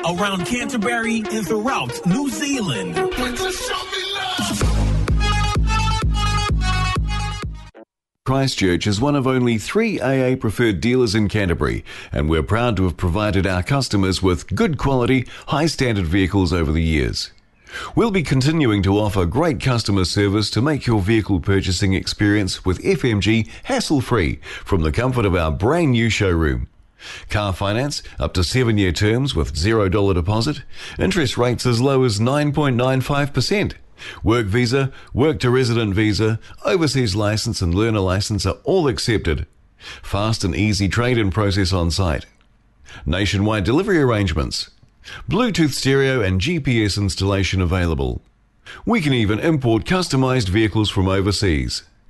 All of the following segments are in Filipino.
Around Canterbury and throughout New Zealand. Christchurch is one of only three AA preferred dealers in Canterbury, and we're proud to have provided our customers with good quality, high standard vehicles over the years. We'll be continuing to offer great customer service to make your vehicle purchasing experience with FMG hassle free from the comfort of our brand new showroom. Car finance up to seven year terms with $0 deposit, interest rates as low as 9.95%. Work visa, work to resident visa, overseas license, and learner license are all accepted. Fast and easy trade in process on site. Nationwide delivery arrangements. Bluetooth stereo and GPS installation available. We can even import customized vehicles from overseas.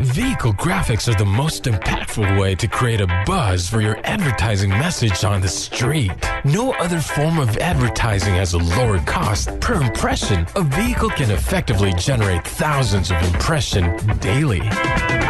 Vehicle graphics are the most impactful way to create a buzz for your advertising message on the street. No other form of advertising has a lower cost per impression. A vehicle can effectively generate thousands of impressions daily.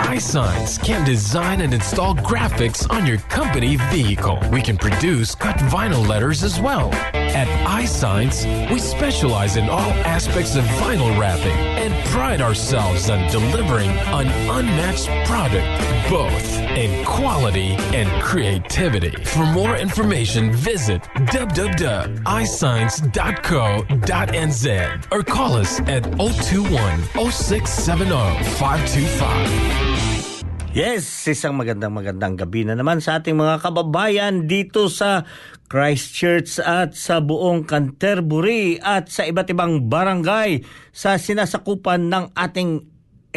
iSigns can design and install graphics on your company vehicle. We can produce cut vinyl letters as well. At iSigns, we specialize in all aspects of vinyl wrapping and pride ourselves on delivering an unmatched product, both in quality and creativity. For more information, visit www.isigns.co.nz or call us at 021 0670 525. Yes, isang magandang magandang gabi na naman sa ating mga kababayan dito sa Christchurch at sa buong Canterbury at sa iba't ibang barangay sa sinasakupan ng ating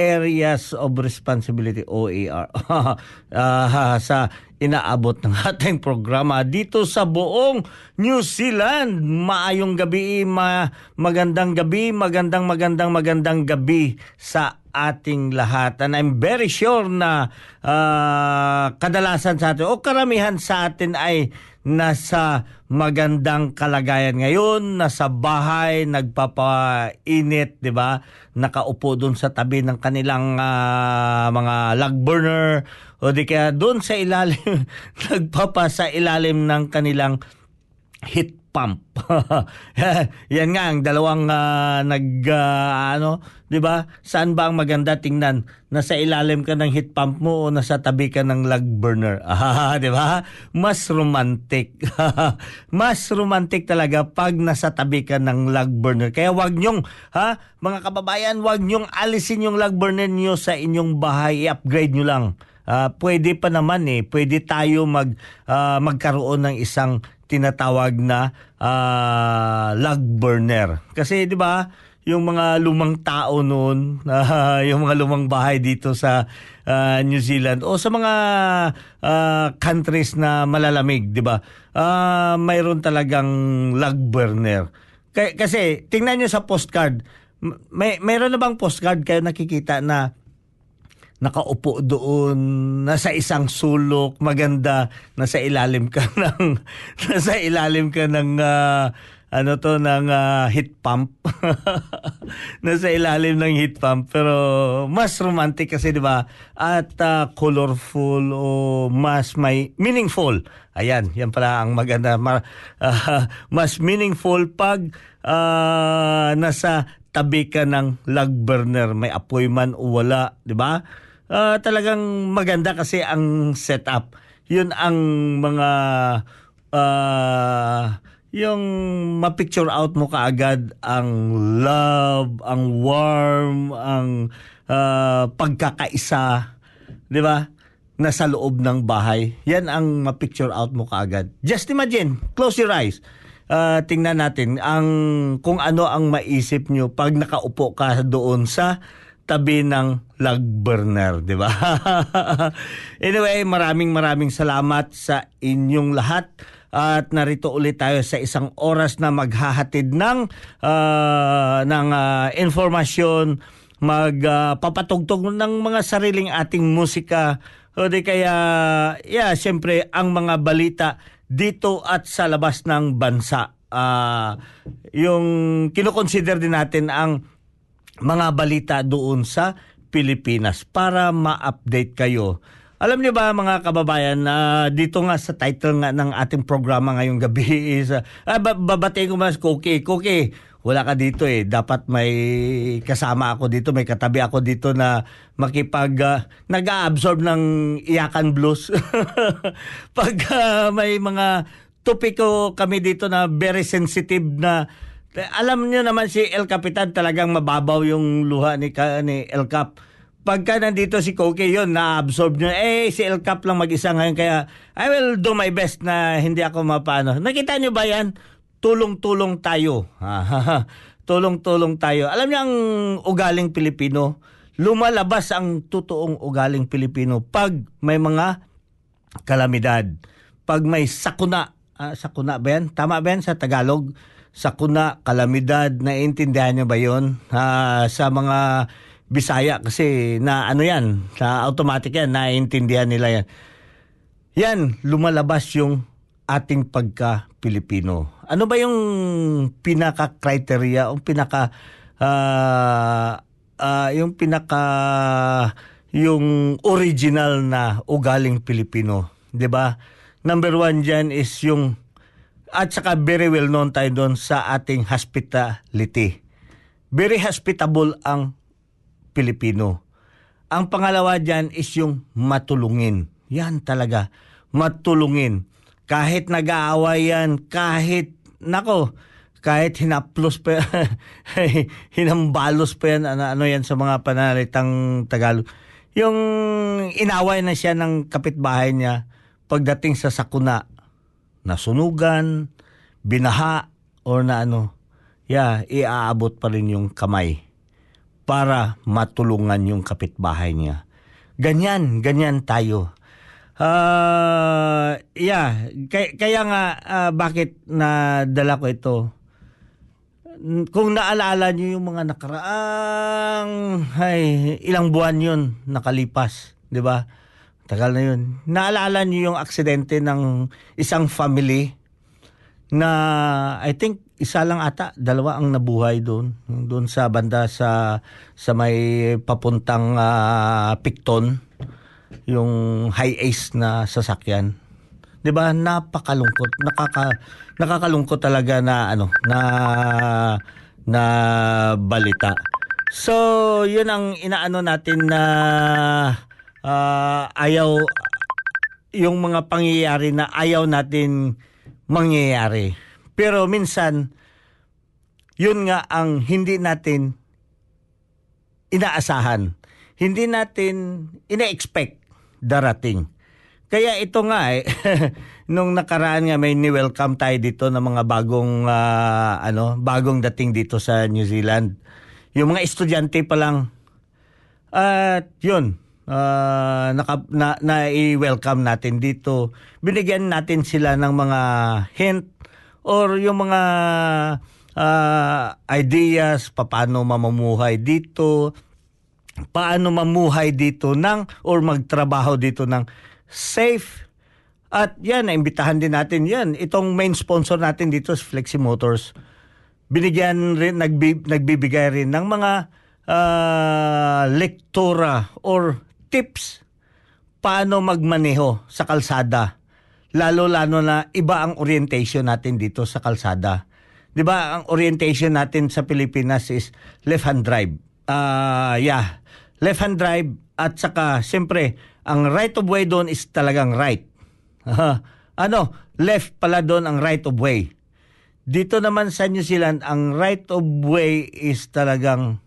areas of responsibility OAR Ah, sa inaabot ng ating programa dito sa buong New Zealand. Maayong gabi, ma magandang gabi, magandang magandang magandang gabi sa ating lahat. And I'm very sure na ah, kadalasan sa atin o karamihan sa atin ay nasa magandang kalagayan ngayon, nasa bahay, nagpapainit, 'di ba? Nakaupo doon sa tabi ng kanilang ah, mga log burner o di kaya doon sa ilalim nagpapa sa ilalim ng kanilang heat pump. Yan nga ang dalawang ah, nag ah, ano, 'di ba? Saan ba ang maganda tingnan? Nasa ilalim ka ng heat pump mo o nasa tabi ka ng log burner? Ah, 'di ba? Mas romantic. Mas romantic talaga pag nasa tabi ka ng log burner. Kaya wag nyong ha, mga kababayan, wag nyong alisin yung log burner niyo sa inyong bahay, i-upgrade nyo lang. Ah, pwede pa naman eh, pwede tayo mag ah, magkaroon ng isang tinatawag na ah, log burner. Kasi 'di ba, yung mga lumang tao noon, ah, yung mga lumang bahay dito sa ah, New Zealand o sa mga ah, countries na malalamig, 'di ba? Ah, mayroon talagang log burner. Kasi tingnan niyo sa postcard, may mayroon na bang postcard kayo nakikita na nakaupo doon, nasa isang sulok, maganda, nasa ilalim ka ng, nasa ilalim ka ng, ah, ano to, ng ah, heat pump. nasa ilalim ng heat pump. Pero mas romantic kasi, di ba? At ah, colorful o mas may meaningful. Ayan, yan pala ang maganda. Ma- ah, mas meaningful pag ah, nasa tabi ka ng log burner, may apoy man o wala, di ba? Ah, talagang maganda kasi ang setup. Yun ang mga ah, yung ma-picture out mo kaagad ang love, ang warm, ang uh, pagkakaisa, 'di ba? Nasa loob ng bahay. Yan ang ma-picture out mo kaagad. Just imagine, close your eyes. Uh, tingnan natin ang kung ano ang maisip nyo pag nakaupo ka doon sa tabi ng log burner, di ba? anyway, maraming maraming salamat sa inyong lahat at narito ulit tayo sa isang oras na maghahatid ng uh, ng uh, informasyon, magpapatugtog uh, ng mga sariling ating musika o di kaya yeah, siyempre ang mga balita dito at sa labas ng bansa. Uh, yung kinoconsider din natin ang mga balita doon sa Pilipinas para ma-update kayo alam niyo ba mga kababayan na uh, dito nga sa title nga ng ating programa ngayong gabi is uh, ah, babatay ko mas Cookie. Cookie, wala ka dito eh. Dapat may kasama ako dito, may katabi ako dito na makipag uh, nag-absorb ng iyakan blues. Pag uh, may mga topiko kami dito na very sensitive na alam niyo naman si El Capitan talagang mababaw yung luha ni, ni El Cap pagka nandito si Koke yon na-absorb niya. Eh, si El Cap lang mag-isa ngayon. Kaya, I will do my best na hindi ako mapano. Nakita niyo ba yan? Tulong-tulong tayo. Tulong-tulong tayo. Alam niyo ang ugaling Pilipino, lumalabas ang totoong ugaling Pilipino pag may mga kalamidad. Pag may sakuna. Ah, sakuna ba yan? Tama ba yan sa Tagalog? Sakuna, kalamidad. Naiintindihan niyo ba yon? Ah, sa mga Bisaya kasi na ano yan, sa automatic yan, naiintindihan nila yan. Yan, lumalabas yung ating pagka-Pilipino. Ano ba yung pinaka-criteria o pinaka uh, uh, yung pinaka yung original na ugaling Pilipino, 'di ba? Number one dyan is yung at saka very well known tayo doon sa ating hospitality. Very hospitable ang Pilipino. Ang pangalawa dyan is yung matulungin. Yan talaga, matulungin. Kahit nag-aaway yan, kahit, nako, kahit hinaplos pa hinambalos pa yan, ano, ano yan sa mga panalitang Tagalog. Yung inaway na siya ng kapitbahay niya pagdating sa sakuna, nasunugan, binaha, or na ano, yeah, iaabot pa rin yung kamay para matulungan yung kapitbahay niya. Ganyan, ganyan tayo. Uh, yeah, kaya, kaya nga uh, bakit nadala ko ito? Kung naalala niyo yung mga nakaraang ay ilang buwan yun nakalipas, 'di ba? Tagal na yun. Naalala niyo yung aksidente ng isang family na I think isa lang ata, dalawa ang nabuhay doon. Doon sa banda sa sa may papuntang uh, Picton, yung high ace na sasakyan. 'Di ba? Napakalungkot, nakaka nakakalungkot talaga na ano, na na balita. So, 'yun ang inaano natin na uh, ayaw yung mga pangyayari na ayaw natin mangyayari pero minsan, yun nga ang hindi natin inaasahan. Hindi natin ina-expect darating. Kaya ito nga eh, nung nakaraan nga may ni-welcome tayo dito ng mga bagong uh, ano, bagong dating dito sa New Zealand. Yung mga estudyante pa lang at uh, yun, uh, naka, na, na i-welcome natin dito. Binigyan natin sila ng mga hint or yung mga uh, ideas paano mamumuhay dito, paano mamuhay dito ng or magtrabaho dito ng safe at yan, naimbitahan din natin yan. Itong main sponsor natin dito is Flexi Motors. Binigyan rin, nagbi, nagbibigay rin ng mga uh, lektura or tips paano magmaneho sa kalsada lalo-lalo na iba ang orientation natin dito sa kalsada. 'Di ba? Ang orientation natin sa Pilipinas is left-hand drive. Ah, uh, yeah. Left-hand drive at saka siyempre ang right of way doon is talagang right. ano? Left pala doon ang right of way. Dito naman sa New Zealand, ang right of way is talagang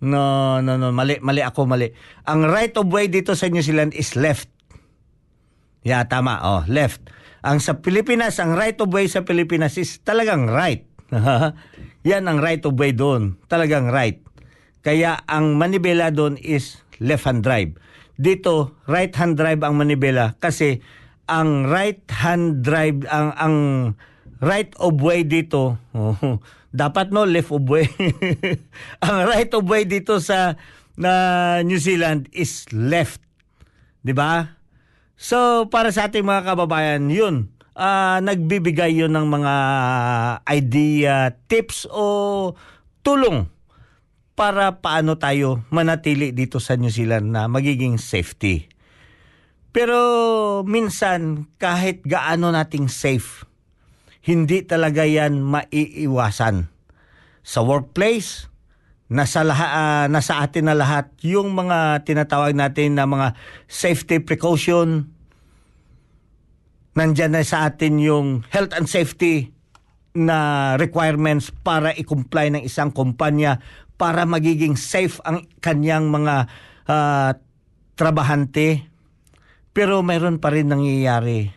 No, no, no, mali, mali ako, mali. Ang right of way dito sa New Zealand is left. Yeah, tama. Oh, left. Ang sa Pilipinas, ang right of way sa Pilipinas is talagang right. Yan ang right of way doon. Talagang right. Kaya ang manibela doon is left hand drive. Dito, right hand drive ang manibela kasi ang right hand drive ang ang right of way dito oh, dapat no left of way. Ang right of way dito sa na New Zealand is left. 'di ba? So para sa ating mga kababayan yun uh, nagbibigay yun ng mga idea tips o tulong para paano tayo manatili dito sa New Zealand na magiging safety. Pero minsan kahit gaano nating safe, hindi talaga yan maiiwasan. Sa workplace, nasa, laha, uh, nasa atin na lahat yung mga tinatawag natin na mga safety precaution. Nandyan na sa atin yung health and safety na requirements para i-comply ng isang kumpanya para magiging safe ang kanyang mga uh, trabahante. Pero mayroon pa rin nangyayari.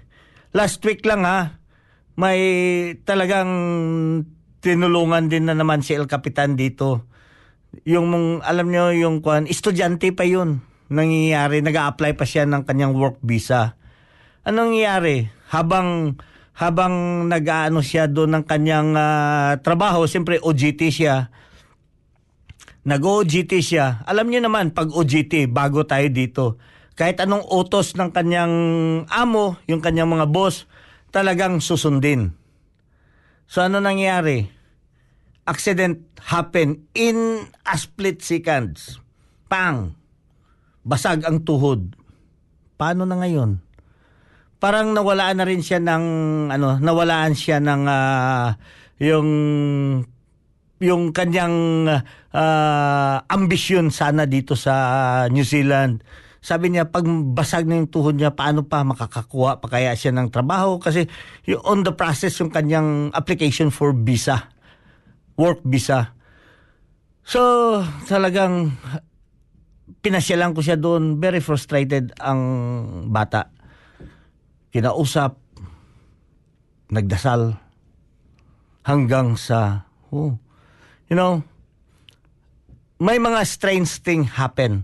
Last week lang ha, may talagang tinulungan din na naman si El Capitan dito. Yung alam nyo yung kwan, estudyante pa yun. Nangyayari, nag-a-apply pa siya ng kanyang work visa. Anong nangyayari? Habang habang nag-aano siya doon ng kanyang uh, trabaho, siyempre OJT siya nag-OJT siya. Alam niyo naman, pag OJT, bago tayo dito, kahit anong utos ng kanyang amo, yung kanyang mga boss, talagang susundin. So ano nangyari? Accident happen in a split seconds. Pang! Basag ang tuhod. Paano na ngayon? Parang nawalaan na rin siya ng ano, nawalaan siya ng uh, yung yung kanyang uh, ambisyon sana dito sa New Zealand. Sabi niya, pag basag na yung tuhod niya, paano pa makakakuha pa kaya siya ng trabaho? Kasi yung on the process yung kanyang application for visa, work visa. So, talagang pinasyalan ko siya doon. Very frustrated ang bata. Kinausap, nagdasal, hanggang sa, oh, you know, may mga strange thing happen.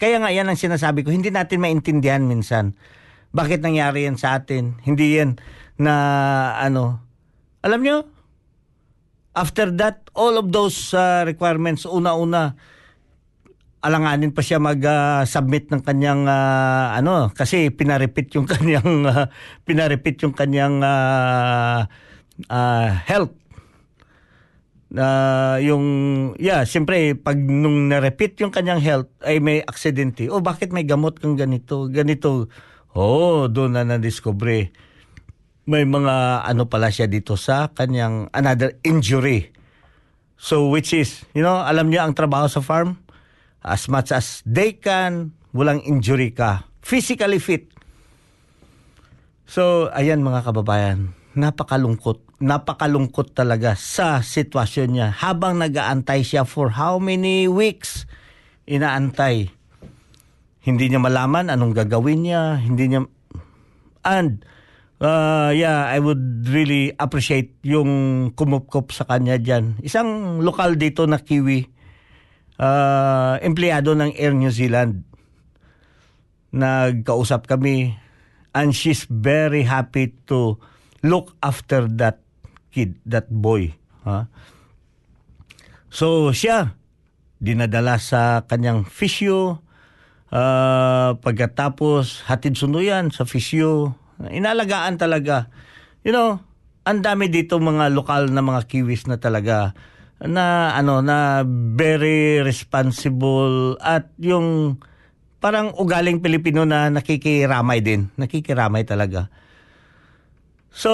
Kaya nga yan ang sinasabi ko, hindi natin maintindihan minsan. Bakit nangyari yan sa atin? Hindi yan na ano. Alam nyo, after that, all of those uh, requirements, una-una, alanganin pa siya mag-submit uh, ng kanyang uh, ano kasi pinarepeat yung kanyang uh, pinarepeat yung kanyang uh, uh, health uh, yung yeah, siyempre pag nung na-repeat yung kanyang health ay may aksidente. Oh, bakit may gamot kang ganito? Ganito. Oh, doon na na-discover. May mga ano pala siya dito sa kanyang another injury. So which is, you know, alam niyo ang trabaho sa farm? As much as they can, walang injury ka. Physically fit. So, ayan mga kababayan, napakalungkot. Napakalungkot talaga sa sitwasyon niya. Habang nagaantay siya for how many weeks inaantay. Hindi niya malaman anong gagawin niya. Hindi niya and uh, yeah I would really appreciate yung kumupkop sa kanya diyan isang lokal dito na kiwi uh, empleyado ng Air New Zealand. Nagkausap kami and she's very happy to look after that kid, that boy. Ha? So siya, dinadala sa kanyang fisyo, uh, pagkatapos hatid sunuyan sa fisyo, inalagaan talaga. You know, ang dami dito mga lokal na mga kiwis na talaga na ano na very responsible at yung parang ugaling Pilipino na nakikiramay din, nakikiramay talaga. So,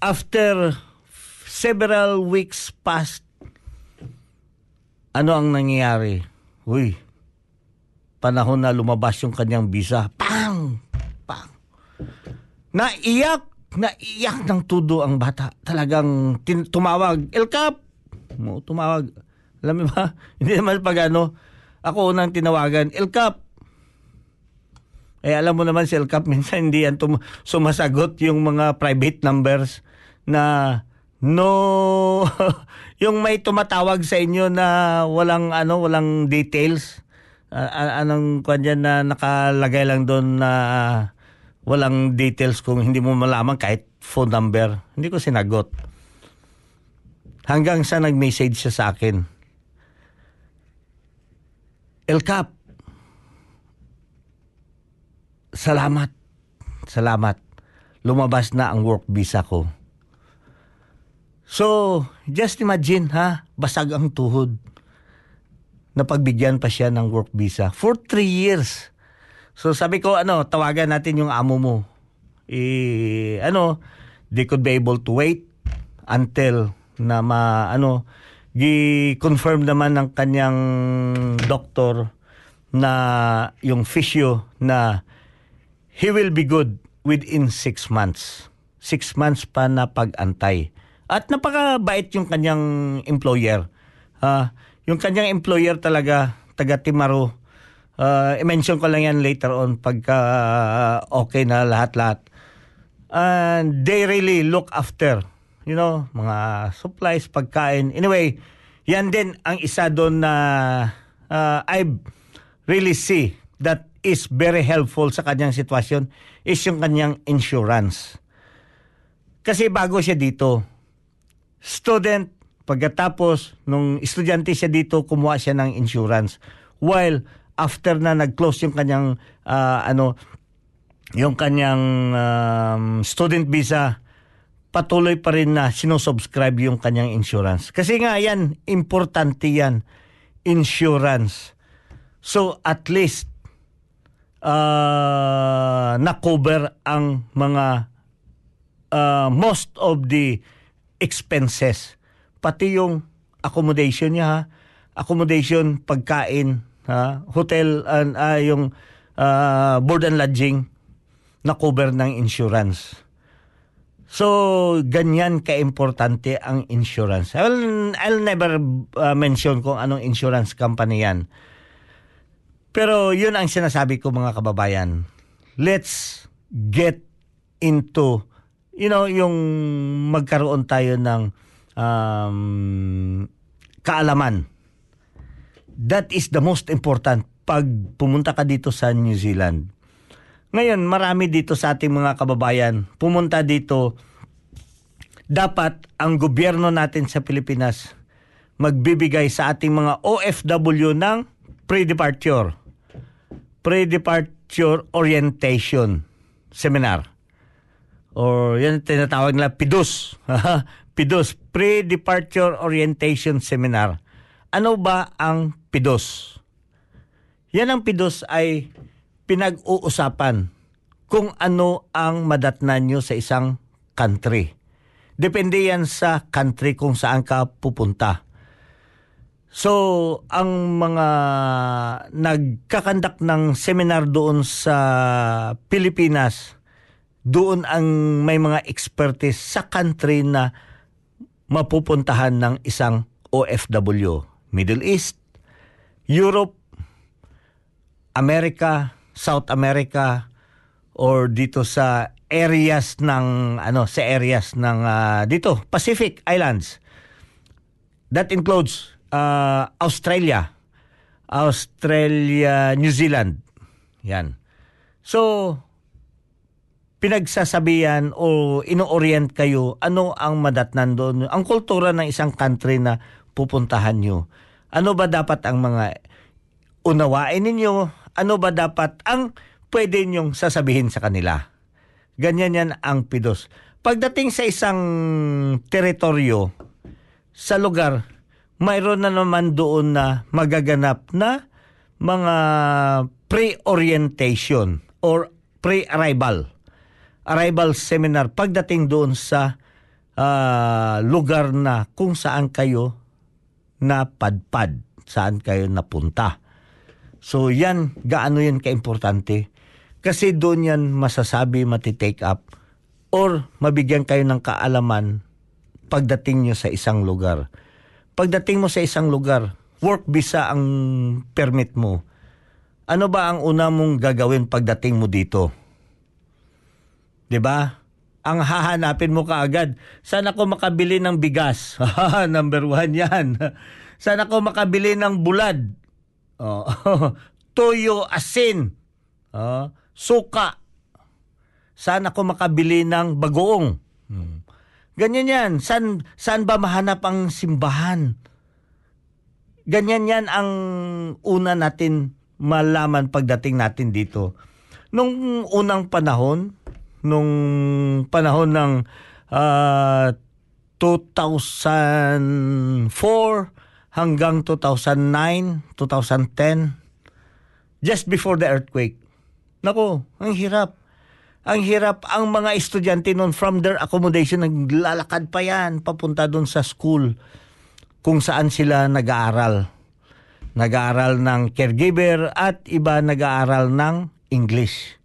after several weeks past, ano ang nangyayari? Uy, panahon na lumabas yung kanyang visa. Pang! Pang! Naiyak naiyak ng tudo ang bata. Talagang tin- tumawag, Elkap! Mo, tumawag. Alam mo ba? Hindi naman pag ano, ako unang tinawagan, Elkap! Eh alam mo naman Elkap, minsan hindi yan tum- sumasagot yung mga private numbers na no. Yung may tumatawag sa inyo na walang ano walang details. Uh, anong kwan dyan na nakalagay lang doon na walang details kung hindi mo malaman kahit phone number. Hindi ko sinagot. Hanggang sa nag-message siya sa akin. El Cap salamat salamat lumabas na ang work visa ko So, just imagine ha, basag ang tuhod. Napagbigyan pa siya ng work visa for three years. So sabi ko, ano, tawagan natin yung amo mo. Eh, ano, they could be able to wait until na ma, ano, gi-confirm naman ng kanyang doktor na yung physio na he will be good within six months. Six months pa na pag-antay. At napakabait yung kanyang employer. Uh, yung kanyang employer talaga, taga Timaro. Uh, i-mention ko lang yan later on pagka uh, okay na lahat-lahat. And they really look after, you know, mga supplies, pagkain. Anyway, yan din ang isa doon na uh, I really see that is very helpful sa kanyang sitwasyon is yung kanyang insurance. Kasi bago siya dito, student, pagkatapos nung estudyante siya dito, kumuha siya ng insurance. While after na nag-close yung kanyang uh, ano yung kanyang um, student visa, patuloy pa rin na sinusubscribe yung kanyang insurance. Kasi nga yan, importante yan, insurance. So at least uh, na-cover ang mga uh, most of the expenses. Pati yung accommodation niya, ha? accommodation, pagkain, ha? hotel, and uh, yung uh, board and lodging na cover ng insurance. So, ganyan ka-importante ang insurance. I'll, I'll never uh, mention kung anong insurance company yan. Pero yun ang sinasabi ko mga kababayan. Let's get into you know, yung magkaroon tayo ng um, kaalaman. That is the most important pag pumunta ka dito sa New Zealand. Ngayon, marami dito sa ating mga kababayan pumunta dito. Dapat ang gobyerno natin sa Pilipinas magbibigay sa ating mga OFW ng pre-departure. Pre-departure orientation seminar or yan tinatawag nila PIDUS. PIDUS, Pre-Departure Orientation Seminar. Ano ba ang PIDUS? Yan ang PIDUS ay pinag-uusapan kung ano ang madatnan nyo sa isang country. Depende yan sa country kung saan ka pupunta. So, ang mga nagkakandak ng seminar doon sa Pilipinas, doon ang may mga expertise sa country na mapupuntahan ng isang OFW. Middle East, Europe, America, South America, or dito sa areas ng ano sa areas ng uh, dito Pacific Islands that includes uh, Australia Australia New Zealand yan so pinagsasabihan o ino-orient kayo ano ang madatnan doon, ang kultura ng isang country na pupuntahan nyo. Ano ba dapat ang mga unawain ninyo? Ano ba dapat ang pwede nyong sasabihin sa kanila? Ganyan yan ang pidos. Pagdating sa isang teritoryo, sa lugar, mayroon na naman doon na magaganap na mga pre-orientation or pre-arrival arrival seminar pagdating doon sa uh, lugar na kung saan kayo napadpad, saan kayo napunta. So yan, gaano yan kaimportante? Kasi doon yan masasabi, matitake up or mabigyan kayo ng kaalaman pagdating nyo sa isang lugar. Pagdating mo sa isang lugar, work visa ang permit mo. Ano ba ang una mong gagawin pagdating mo dito? 'Di ba? Ang hahanapin mo kaagad, saan ako makabili ng bigas? Number one yan. Saan ako makabili ng bulad? Oh, toyo, asin, oh, suka. Saan ako makabili ng bagoong? Ganyan yan. San, saan ba mahanap ang simbahan? Ganyan yan ang una natin malaman pagdating natin dito. Nung unang panahon, nung panahon ng uh, 2004 hanggang 2009, 2010, just before the earthquake. Nako, ang hirap. Ang hirap ang mga estudyante noon from their accommodation naglalakad pa yan papunta doon sa school kung saan sila nag-aaral. Nag-aaral ng caregiver at iba nag-aaral ng English.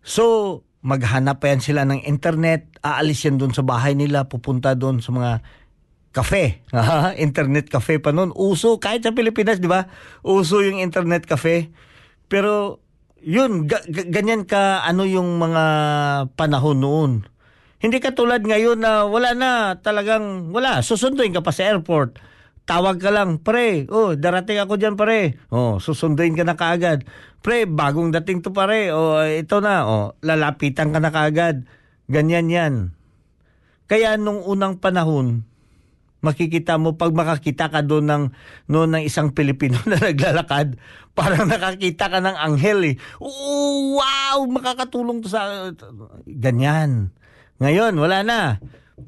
So, maghanap pa yan sila ng internet, aalis yan doon sa bahay nila, pupunta doon sa mga cafe. internet cafe pa noon. Uso, kahit sa Pilipinas, di ba? Uso yung internet cafe. Pero yun, ga- ganyan ka ano yung mga panahon noon. Hindi ka tulad ngayon na wala na, talagang wala. Susunduin ka pa sa airport. Tawag ka lang, pre, oh, darating ako dyan, pare. Oh, susunduin ka na kaagad. Pre, bagong dating to, pare. Oh, ito na, oh, lalapitan ka na kaagad. Ganyan yan. Kaya nung unang panahon, makikita mo pag makakita ka doon ng noon ng isang Pilipino na naglalakad, parang nakakita ka ng anghel eh. Oh, wow, makakatulong to sa ganyan. Ngayon, wala na.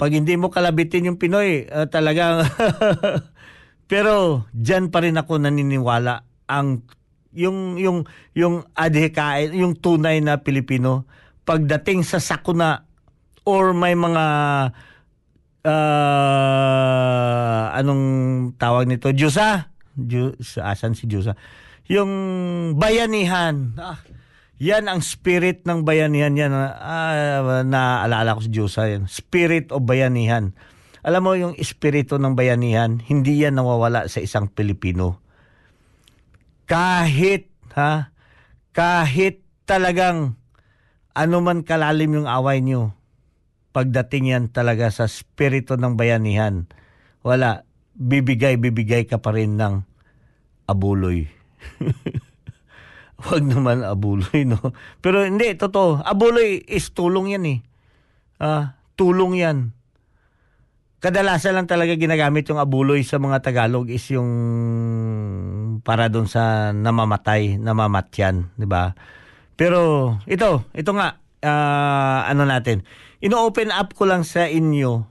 Pag hindi mo kalabitin yung Pinoy, uh, talagang Pero diyan pa rin ako naniniwala ang yung yung yung adhikain, yung tunay na Pilipino pagdating sa sakuna or may mga uh, anong tawag nito? Diyosa. Diyos, asan si Diyosa? Yung bayanihan. Ah, yan ang spirit ng bayanihan yan. Ah, naalala ko si Diyosa yan. Spirit of bayanihan. Alam mo yung espiritu ng bayanihan, hindi yan nawawala sa isang Pilipino. Kahit, ha, kahit talagang ano man kalalim yung away nyo, pagdating yan talaga sa spirito ng bayanihan, wala, bibigay-bibigay ka pa rin ng abuloy. Huwag naman abuloy, no? Pero hindi, totoo. Abuloy is tulong yan eh. Ah, tulong yan kadalasan lang talaga ginagamit yung abuloy sa mga Tagalog is yung para doon sa namamatay, namamatyan, di ba? Pero ito, ito nga, uh, ano natin, ino-open up ko lang sa inyo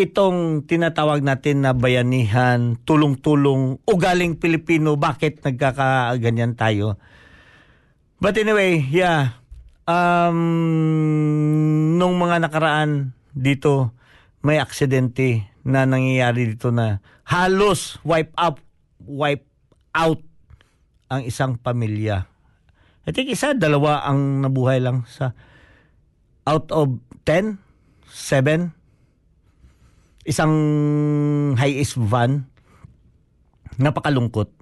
itong tinatawag natin na bayanihan, tulong-tulong, ugaling Pilipino, bakit nagkakaganyan tayo? But anyway, yeah, um, nung mga nakaraan dito, may aksidente na nangyayari dito na halos wipe up, wipe out ang isang pamilya. I think isa, dalawa ang nabuhay lang sa out of 10, 7, isang high-is van, napakalungkot.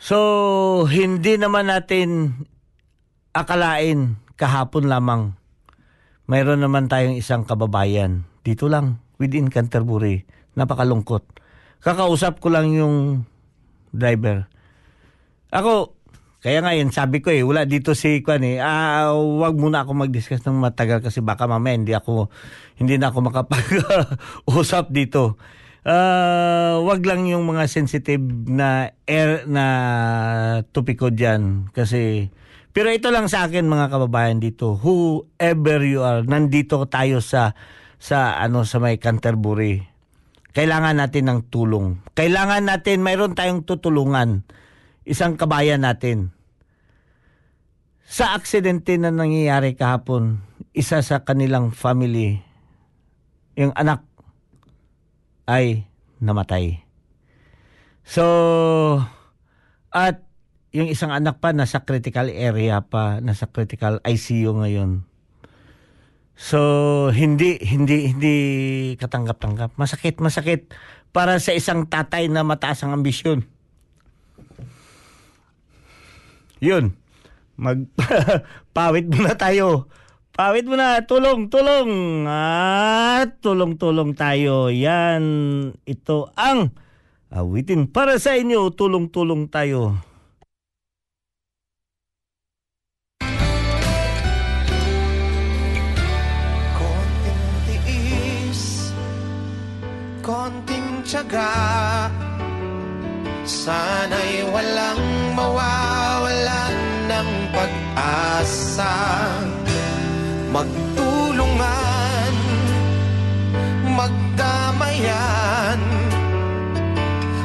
So, hindi naman natin akalain kahapon lamang mayroon naman tayong isang kababayan dito lang within Canterbury. Napakalungkot. Kakausap ko lang yung driver. Ako, kaya nga yun, sabi ko eh, wala dito si Kwan eh. Ah, wag muna ako mag-discuss ng matagal kasi baka mamaya hindi ako hindi na ako makapag-usap dito. Uh, wag lang yung mga sensitive na air na topiko diyan kasi pero ito lang sa akin mga kababayan dito, whoever you are, nandito tayo sa sa ano sa may Canterbury. Kailangan natin ng tulong. Kailangan natin mayroon tayong tutulungan isang kabayan natin. Sa aksidente na nangyayari kahapon, isa sa kanilang family, yung anak ay namatay. So, at yung isang anak pa nasa critical area pa, nasa critical ICU ngayon. So hindi hindi hindi katanggap-tanggap. Masakit, masakit para sa isang tatay na mataas ang ambisyon. Yun. Mag pawit muna tayo. Pawit muna, tulong, tulong. At tulong-tulong tayo. Yan, ito ang awitin para sa inyo. Tulong-tulong tayo. Konting tiis, konting tiyaga Sana'y walang mawawalan ng pag-asa Magtulungan, magdamayan.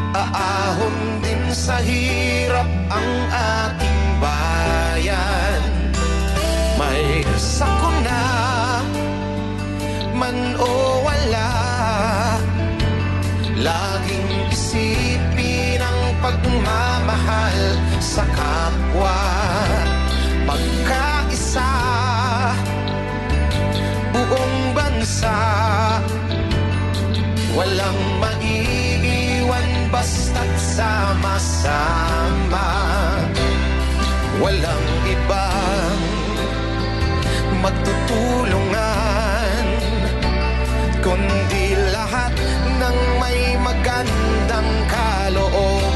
Aahon din sa hirap ang ating bayan. May sakuna man o wala Laging isipin ang pagmamahal sa kapwa Pagkaisa. Buong bansa Walang maiiwan basta't sama-sama. Walang ibang magtutulungan kundi lahat ng may magandang kalooban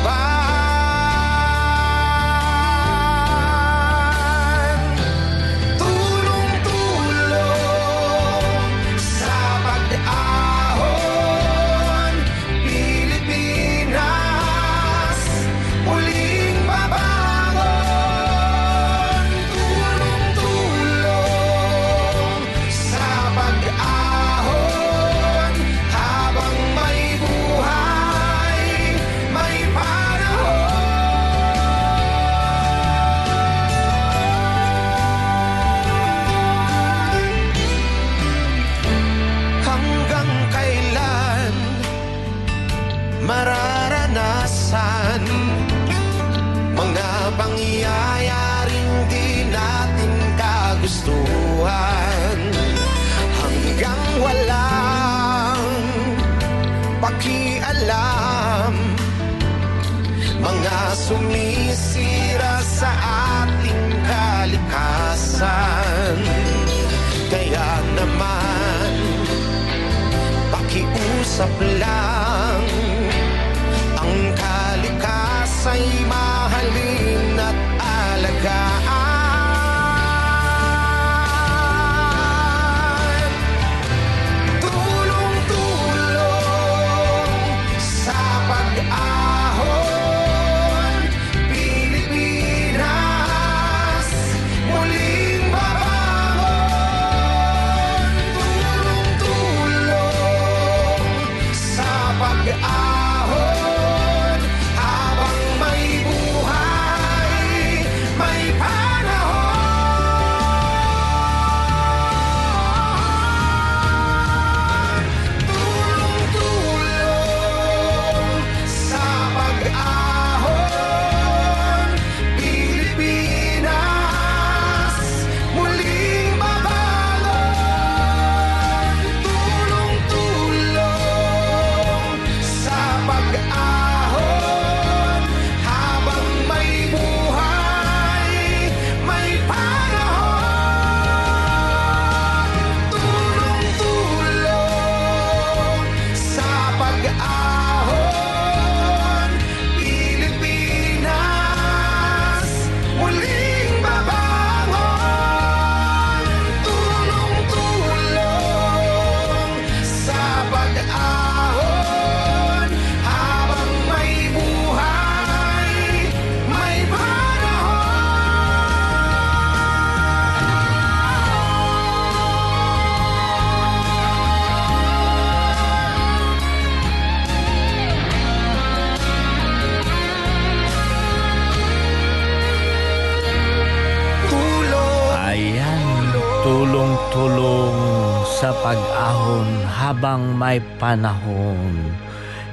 may panahon.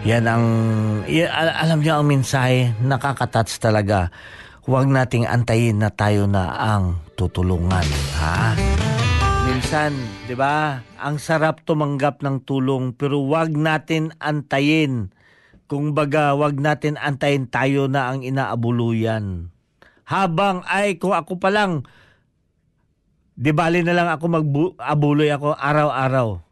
Yan ang, y- al- alam niyo ang mensahe, nakakatats talaga. huwag nating antayin na tayo na ang tutulungan, ha? Minsan, 'di ba? Ang sarap tumanggap ng tulong pero huwag natin antayin. Kung baga, huwag natin antayin tayo na ang inaabuluyan. Habang ay kung ako pa lang Di bali na lang ako mag-abuloy ako araw-araw.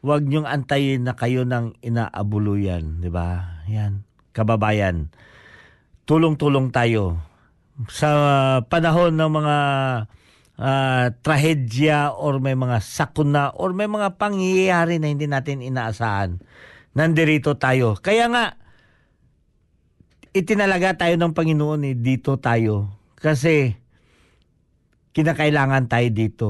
Huwag niyong antayin na kayo ng inaabuluyan, di ba? Yan, kababayan. Tulong-tulong tayo. Sa panahon ng mga uh, trahedya or may mga sakuna or may mga pangyayari na hindi natin inaasahan, nandirito tayo. Kaya nga, itinalaga tayo ng Panginoon eh, dito tayo. Kasi kinakailangan tayo dito.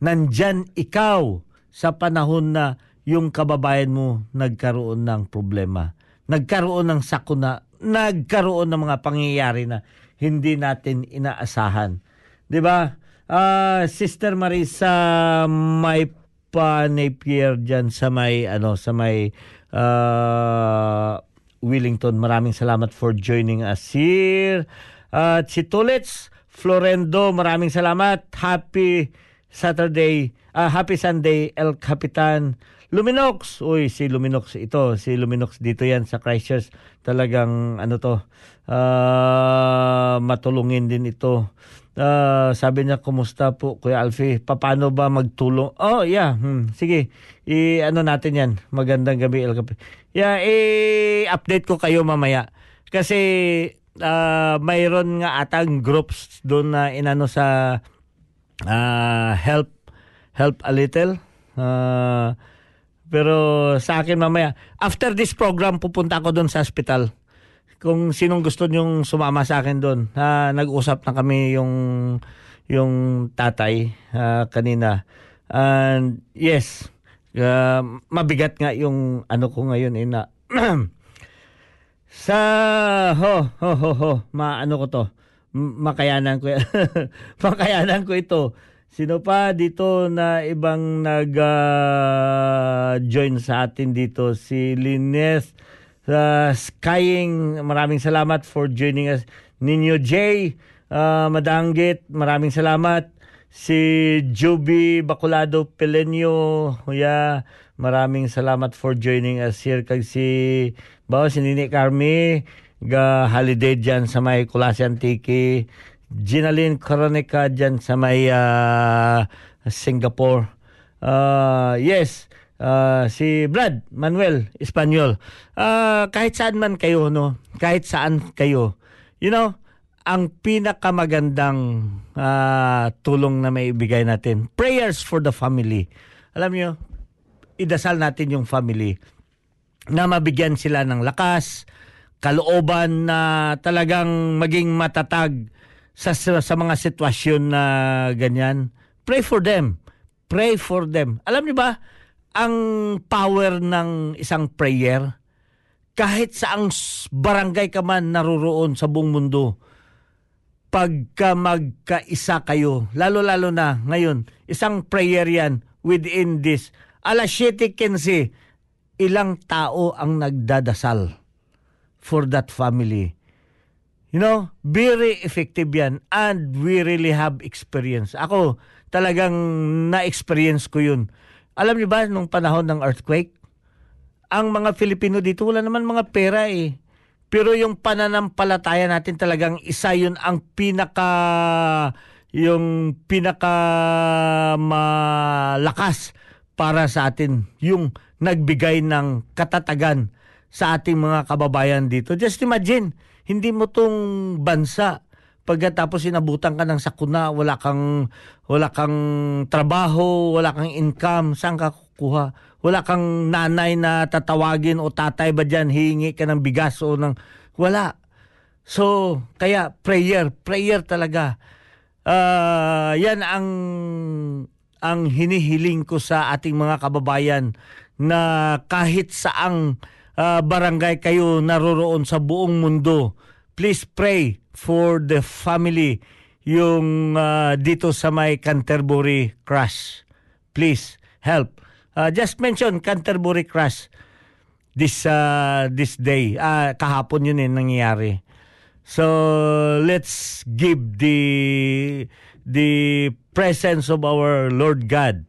Nandyan ikaw sa panahon na yung kababayan mo nagkaroon ng problema. Nagkaroon ng sakuna, nagkaroon ng mga pangyayari na hindi natin inaasahan. 'Di ba? Uh, Sister Marisa may pa Napier diyan sa may ano sa may uh, Wellington. Maraming salamat for joining us here. At uh, si Tulets Florendo, maraming salamat. Happy Saturday, uh, happy Sunday, El Capitan. Luminox, uy, si Luminox ito, si Luminox dito yan sa Christchurch. Talagang ano to, uh, matulungin din ito. Uh, sabi niya, kumusta po, Kuya Alfie? Paano ba magtulong? Oh, yeah. Hmm, sige, i-ano natin yan. Magandang gabi, El Capitan. Yeah, i-update ko kayo mamaya. Kasi uh, mayroon nga atang groups doon na inano sa uh, help help a little. Uh, pero sa akin mamaya, after this program, pupunta ako doon sa hospital. Kung sinong gusto nyong sumama sa akin doon. Uh, nag-usap na kami yung yung tatay uh, kanina. And yes, uh, mabigat nga yung ano ko ngayon eh na Sa ho ho ho ho maano ko to. Makayanan ko makayanan ko ito. Sino pa dito na ibang nag uh, join sa atin dito? Si Lines uh, Skying maraming salamat for joining us. Ninyo J uh, Madanggit maraming salamat. Si Juby Bacolado Pelenyo yeah, maraming salamat for joining us here. Kag si Bawa si Nini Carmi, ga holiday dyan sa may Kulasi Antique, Ginalyn Coronica dyan sa may uh, Singapore. Uh, yes, uh, si Brad Manuel Espanyol. Uh, kahit saan man kayo, no? Kahit saan kayo. You know, ang pinakamagandang uh, tulong na may ibigay natin, prayers for the family. Alam niyo, idasal natin yung family na mabigyan sila ng lakas, kalooban na talagang maging matatag sa, sa mga sitwasyon na ganyan. Pray for them. Pray for them. Alam niyo ba, ang power ng isang prayer, kahit sa ang barangay ka man naroroon sa buong mundo, pagka magkaisa kayo, lalo-lalo na ngayon, isang prayer yan within this. Alas 7.15, ilang tao ang nagdadasal for that family. You know, very effective yan and we really have experience. Ako, talagang na-experience ko yun. Alam niyo ba, nung panahon ng earthquake, ang mga Filipino dito, wala naman mga pera eh. Pero yung pananampalataya natin talagang isa yun ang pinaka yung pinaka malakas para sa atin. Yung nagbigay ng katatagan sa ating mga kababayan dito. Just imagine, hindi mo tong bansa pagkatapos inabutan ka ng sakuna, wala kang wala kang trabaho, wala kang income, saan ka kukuha? Wala kang nanay na tatawagin o tatay ba diyan hihingi ka ng bigas o ng wala. So, kaya prayer, prayer talaga. Uh, yan ang ang hinihiling ko sa ating mga kababayan na kahit saang uh, barangay kayo naroroon sa buong mundo, please pray for the family yung uh, dito sa may Canterbury crash. Please help. Uh, just mention Canterbury crash this uh, this day. Uh, kahapon yun eh nangyayari. So let's give the the presence of our Lord God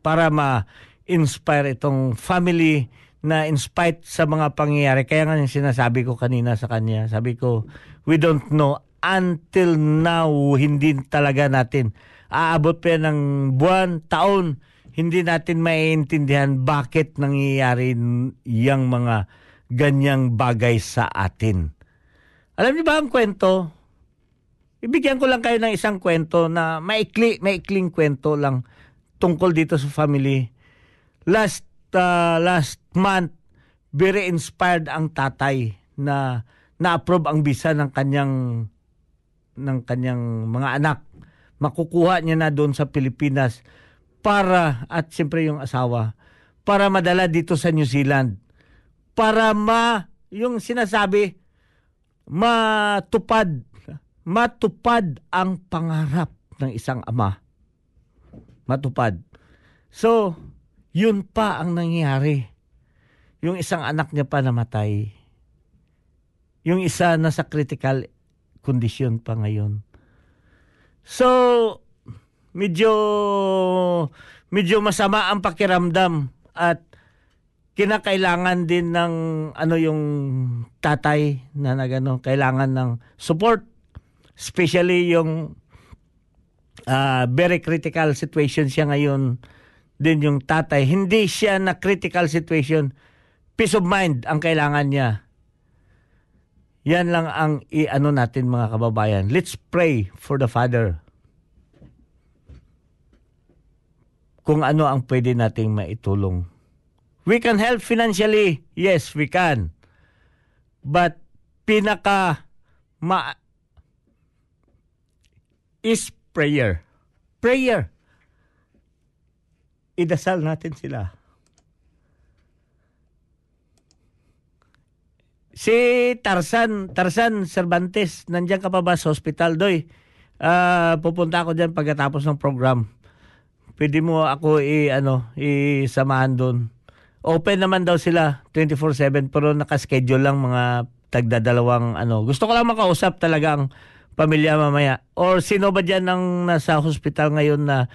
para ma-inspire itong family na in spite sa mga pangyayari. Kaya nga yung sinasabi ko kanina sa kanya, sabi ko, we don't know until now, hindi talaga natin aabot pa yan ng buwan, taon, hindi natin maiintindihan bakit nangyayari yung mga ganyang bagay sa atin. Alam niyo ba ang kwento? Ibigyan ko lang kayo ng isang kwento na maikli, maikling kwento lang tungkol dito sa family. Last uh, last month, very inspired ang tatay na na-approve ang visa ng kanyang ng kanyang mga anak. Makukuha niya na doon sa Pilipinas para at siyempre yung asawa para madala dito sa New Zealand. Para ma yung sinasabi matupad matupad ang pangarap ng isang ama. Matupad. So yun pa ang nangyari. Yung isang anak niya pa namatay. Yung isa nasa critical condition pa ngayon. So medyo medyo masama ang pakiramdam at kinakailangan din ng ano yung tatay na nagano kailangan ng support. Especially yung ah, very critical situation siya ngayon din yung tatay hindi siya na critical situation peace of mind ang kailangan niya yan lang ang i-ano natin mga kababayan let's pray for the father kung ano ang pwede nating maitulong. We can help financially. Yes, we can. But pinaka ma is prayer. Prayer. Idasal natin sila. Si Tarzan, Tarzan Cervantes, nandiyan ka pa ba sa hospital, Doy? Ah, pupunta ako diyan pagkatapos ng program pwede mo ako i ano isamahan doon. Open naman daw sila 24/7 pero naka-schedule lang mga tagdadalawang ano. Gusto ko lang makausap talaga ang pamilya mamaya. Or sino ba diyan ang nasa hospital ngayon na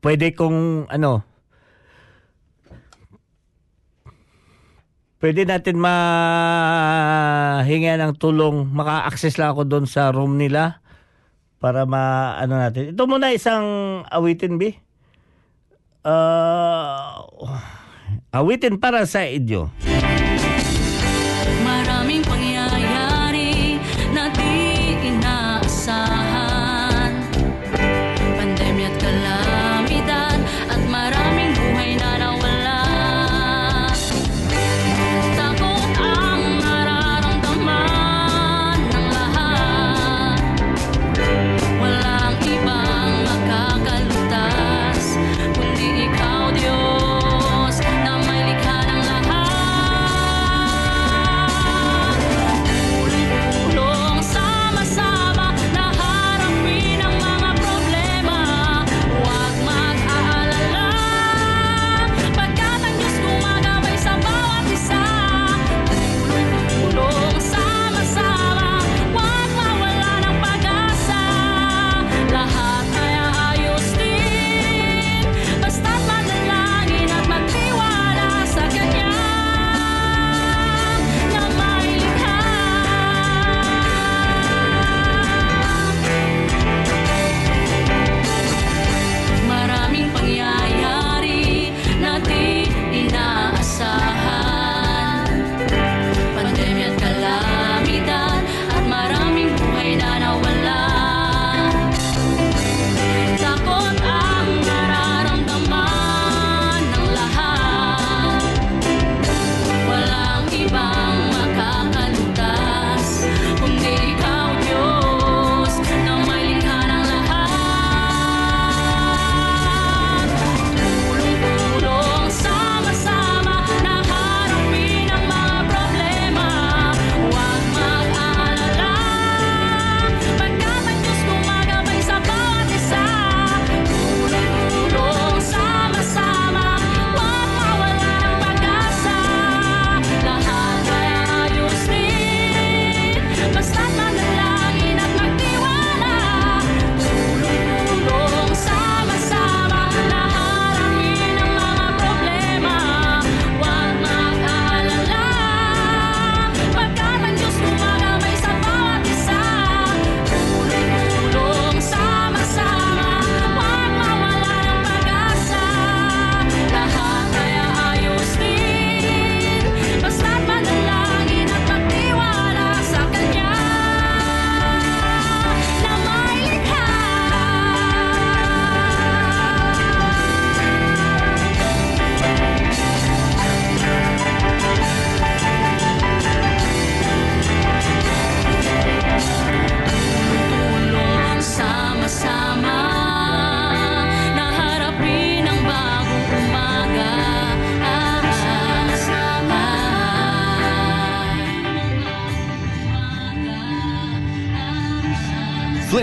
pwede kong ano Pwede natin mahinga ng tulong, maka-access lang ako doon sa room nila para ma ano natin. Ito muna isang awitin bi. Uh, awitin para sa inyo.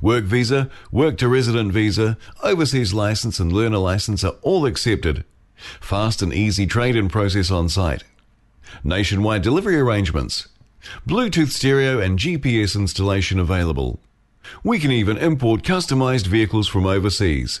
Work visa, work to resident visa, overseas license, and learner license are all accepted. Fast and easy trade in process on site. Nationwide delivery arrangements. Bluetooth stereo and GPS installation available. We can even import customized vehicles from overseas.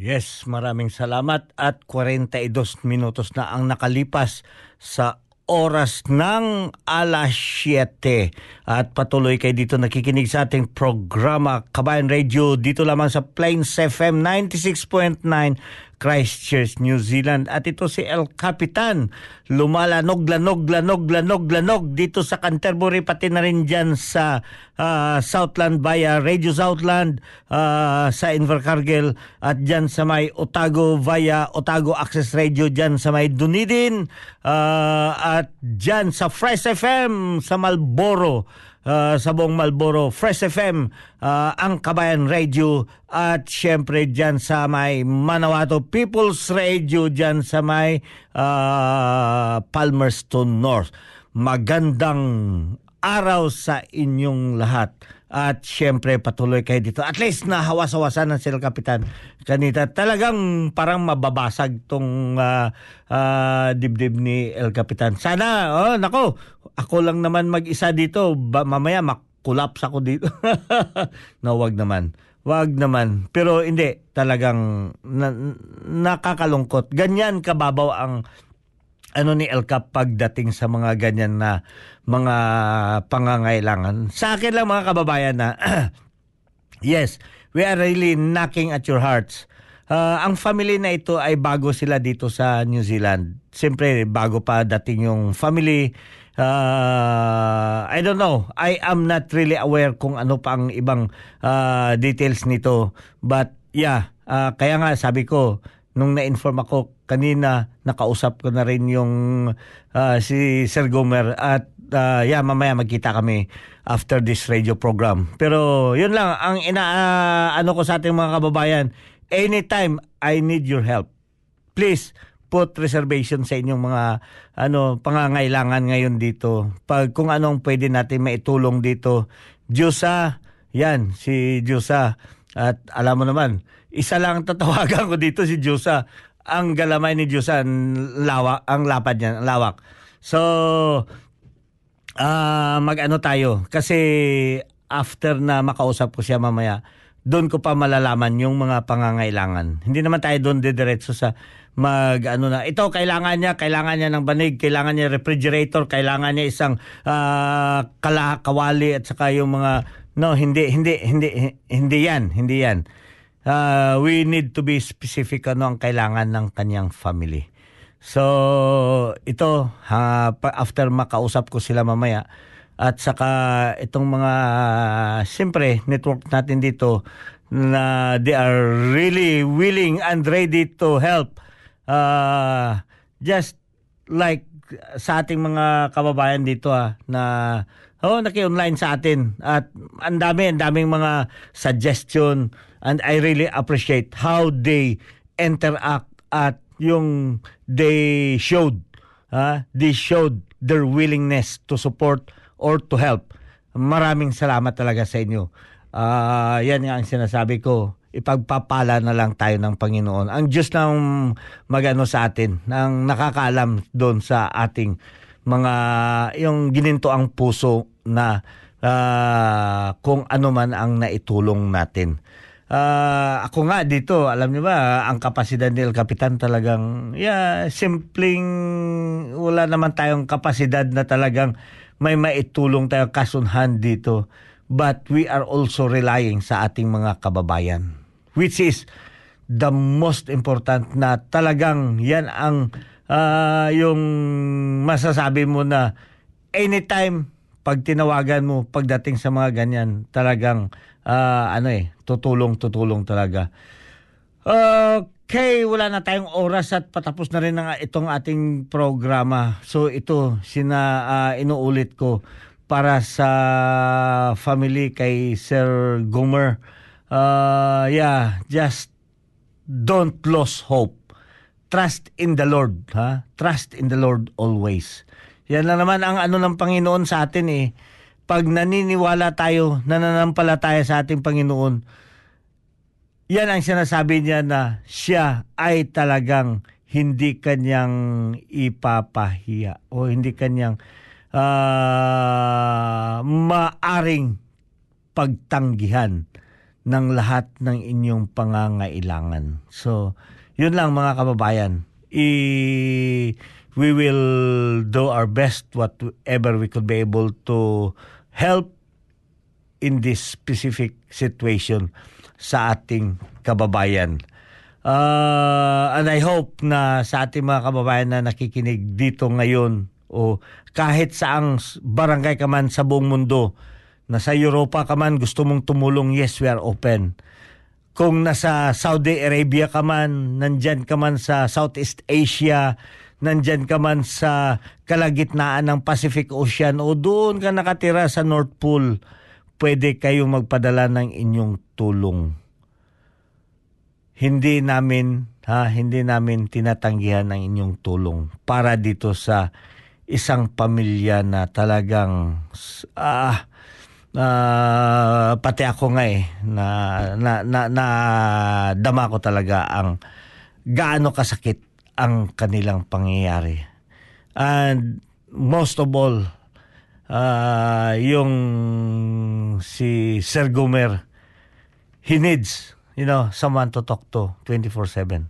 Yes, maraming salamat at 42 minutos na ang nakalipas sa oras ng alas 7 at patuloy kayo dito nakikinig sa ating programa Kabayan Radio dito lamang sa Plains FM 96.9 Christchurch, New Zealand. At ito si El Capitan. Lumalanog lanog lanog lanog lanog. Dito sa Canterbury pati na rin dyan sa ah, Southland via Radio Southland ah, sa Invercargill. At dyan sa may Otago via Otago Access Radio dyan sa may Dunedin. Ah, at dyan sa Fresh FM sa Malboro ah, sa buong Malboro. Fresh FM ah, ang Kabayan Radio. At syempre dyan sa may Manawato People's Radio dyan sa may ah, Palmerston North. Magandang araw sa inyong lahat at syempre patuloy kayo dito. At least nahawas-hawasan ng sila kapitan kanita. Talagang parang mababasag tong ah, ah, dibdib ni El Capitan. Sana, oh, nako, ako lang naman mag-isa dito. Ba, mamaya makulaps ako dito. no, wag naman. Wag naman. Pero hindi, talagang na, nakakalungkot. Ganyan kababaw ang ano ni El Cap pagdating sa mga ganyan na mga pangangailangan. Sa akin lang mga kababayan na yes, we are really knocking at your hearts. Ah, ang family na ito ay bago sila dito sa New Zealand. Siyempre, bago pa dating yung family. Ah, I don't know. I am not really aware kung ano pa ang ibang ah, details nito. But yeah, ah, kaya nga sabi ko, nung na-inform ako kanina, nakausap ko na rin yung ah, si Sir Gomer at ah, yeah, mamaya magkita kami after this radio program. Pero yun lang, ang ina ah, ano ko sa ating mga kababayan, anytime I need your help, please put reservation sa inyong mga ano pangangailangan ngayon dito. Pag kung anong pwede natin maitulong dito, Diyosa, yan si Diyosa. At alam mo naman, isa lang ang tatawagan ko dito si Diyosa. Ang galamay ni Diyosa, ang lawak, ang lapad niya, ang lawak. So, ah mag-ano tayo? Kasi after na makausap ko siya mamaya, doon ko pa malalaman yung mga pangangailangan. Hindi naman tayo doon didiretso sa mag ano na ito kailangan niya kailangan niya ng banig kailangan niya refrigerator kailangan niya isang ah, kala kawali at saka yung mga no hindi hindi hindi hindi yan hindi yan. Ah, we need to be specific ano ang kailangan ng kanyang family So, ito, ha, after makausap ko sila mamaya, at saka itong mga, siyempre, network natin dito, na they are really willing and ready to help. Uh, just like sa ating mga kababayan dito ah, na oh, naki-online sa atin at ang dami, ang daming mga suggestion and I really appreciate how they interact at yung they showed ah, they showed their willingness to support or to help. Maraming salamat talaga sa inyo. Ah, yan nga ang sinasabi ko. Ipagpapala na lang tayo ng Panginoon. Ang Diyos nang magano sa atin, nang nakakaalam doon sa ating mga yung gininto ang puso na ah, kung ano man ang naitulong natin. Ah, ako nga dito, alam niyo ba, ang kapasidad ni El Capitan talagang, yeah, simpleng, wala naman tayong kapasidad na talagang may maitulong tayo kasunhan dito. But we are also relying sa ating mga kababayan. Which is the most important na talagang yan ang ah, yung masasabi mo na anytime pag tinawagan mo pagdating sa mga ganyan, talagang ah, ano eh, tutulong tutulong talaga. Okay, wala na tayong oras at patapos na rin ang itong ating programa. So ito sina ah, inuulit ko para sa family kay Sir Gomer. Ah, yeah, just don't lose hope. Trust in the Lord, ha? Trust in the Lord always. Yan lang naman ang ano ng Panginoon sa atin eh. Pag naniniwala tayo, nananampalataya sa ating Panginoon, yan ang sinasabi niya na siya ay talagang hindi kanyang ipapahiya o hindi kanyang ah, maaring pagtanggihan ng lahat ng inyong pangangailangan. So, yun lang mga kababayan. I, we will do our best whatever we could be able to help in this specific situation sa ating kababayan. Uh, and I hope na sa ating mga kababayan na nakikinig dito ngayon o kahit saang barangay ka man sa buong mundo, nasa Europa ka man, gusto mong tumulong, yes, we are open. Kung nasa Saudi Arabia ka man, nandyan ka man sa Southeast Asia, nandyan ka man sa kalagitnaan ng Pacific Ocean o doon ka nakatira sa North Pole, pwede kayo magpadala ng inyong tulong. Hindi namin ha, hindi namin tinatanggihan ang inyong tulong para dito sa isang pamilya na talagang ah ah, pati ako nga eh na na na, na dama ko talaga ang gaano kasakit ang kanilang pangyayari. And most of all, ah, yung si Sir Gomer, he needs, you know, someone to talk to 24/7.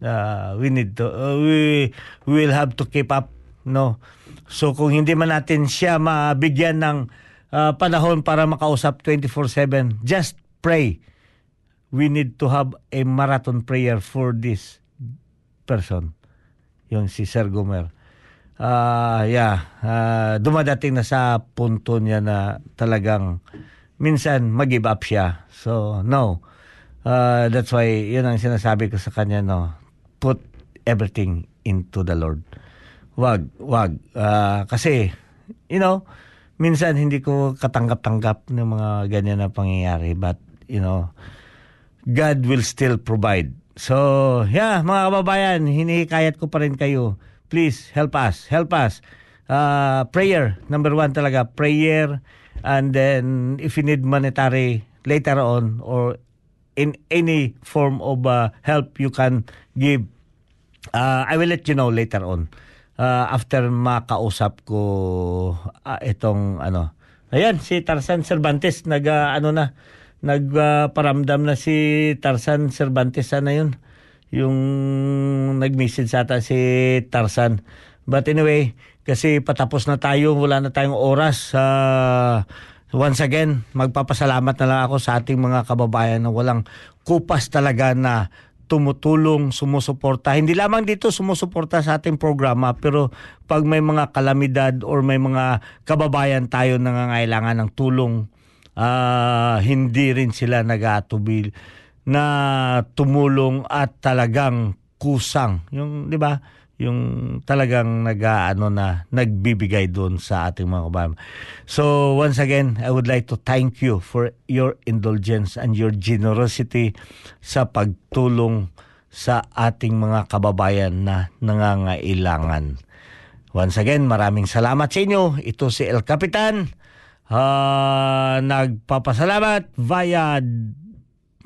Uh, we need to, uh, we, we will have to keep up, no? So kung hindi man natin siya mabigyan ng ah, panahon para makausap 24/7, just pray. We need to have a marathon prayer for this person. Yung si Sir Gomer. Ah, yeah, ah, dumadating na sa punto niya na talagang minsan mag-give up siya. So, no. Ah, that's why, yun ang sinasabi ko sa kanya, no. Put everything into the Lord. Wag, wag. Ah, kasi, you know, minsan hindi ko katanggap-tanggap ng mga ganyan na pangyayari. But, you know, God will still provide. So, yeah, mga kababayan, hinihikayat ko pa rin kayo. Please, help us. Help us. Uh, prayer, number one talaga, prayer. And then, if you need monetary later on or in any form of uh, help you can give, uh, I will let you know later on. Uh, after makausap ko uh, itong ano. Ayan, si Tarzan Cervantes, nag, uh, ano na, nagparamdam na si Tarzan Cervantes sana yun. Yung nag-message ata si Tarzan. But anyway kasi patapos na tayo wala na tayong oras. Uh, once again magpapasalamat na lang ako sa ating mga kababayan na walang kupas talaga na tumutulong, sumusuporta. Hindi lamang dito sumusuporta sa ating programa, pero pag may mga kalamidad or may mga kababayan tayo nangangailangan ng tulong, ah, hindi rin sila nag-aatubil na tumulong at talagang kusang. Yung, di ba? Yung talagang nag ano na nagbibigay doon sa ating mga kababayan. So once again, I would like to thank you for your indulgence and your generosity sa pagtulong sa ating mga kababayan na nangangailangan. Once again, maraming salamat sa inyo. Ito si El Capitan. Ah, nagpapasalamat via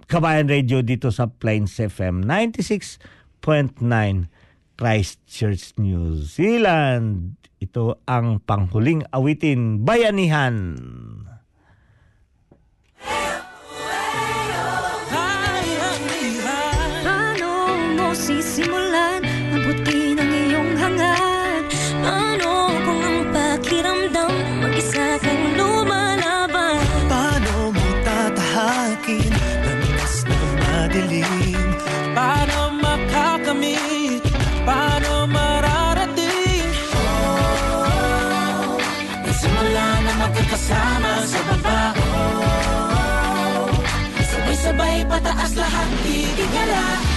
Kabayan Radio dito sa Plains FM 96.9 Christchurch, New Zealand. Ito ang panghuling awitin Bayanihan. Pataas lahat Tigigala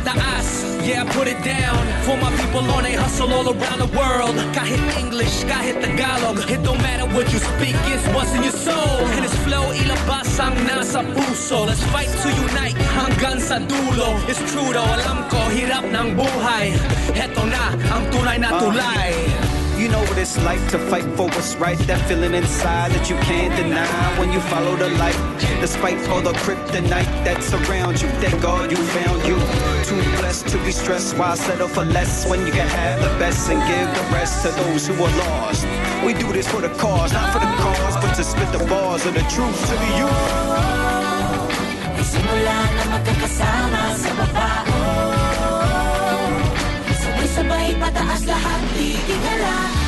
Pinas pataas, yeah, put it down For my people on a hustle all around the world. Got hit English, got hit the Tagalog. It don't matter what you speak, it's what's in your soul. And it's flow, ilabas ang nasa puso. Let's fight to unite hanggang sa dulo. It's true though, alam ko, hirap ng buhay. Heto na, ang tunay na tulay You know what it's like to fight for what's right. That feeling inside that you can't deny when you follow the light. Despite all the kryptonite that's around you, thank God you found you. Too blessed to be stressed. Why settle for less when you can have the best and give the rest to those who are lost? We do this for the cause, not for the cause, but to spit the bars of the truth to the youth. Simula na magkakasama sa baba Pataas lahat Tigigala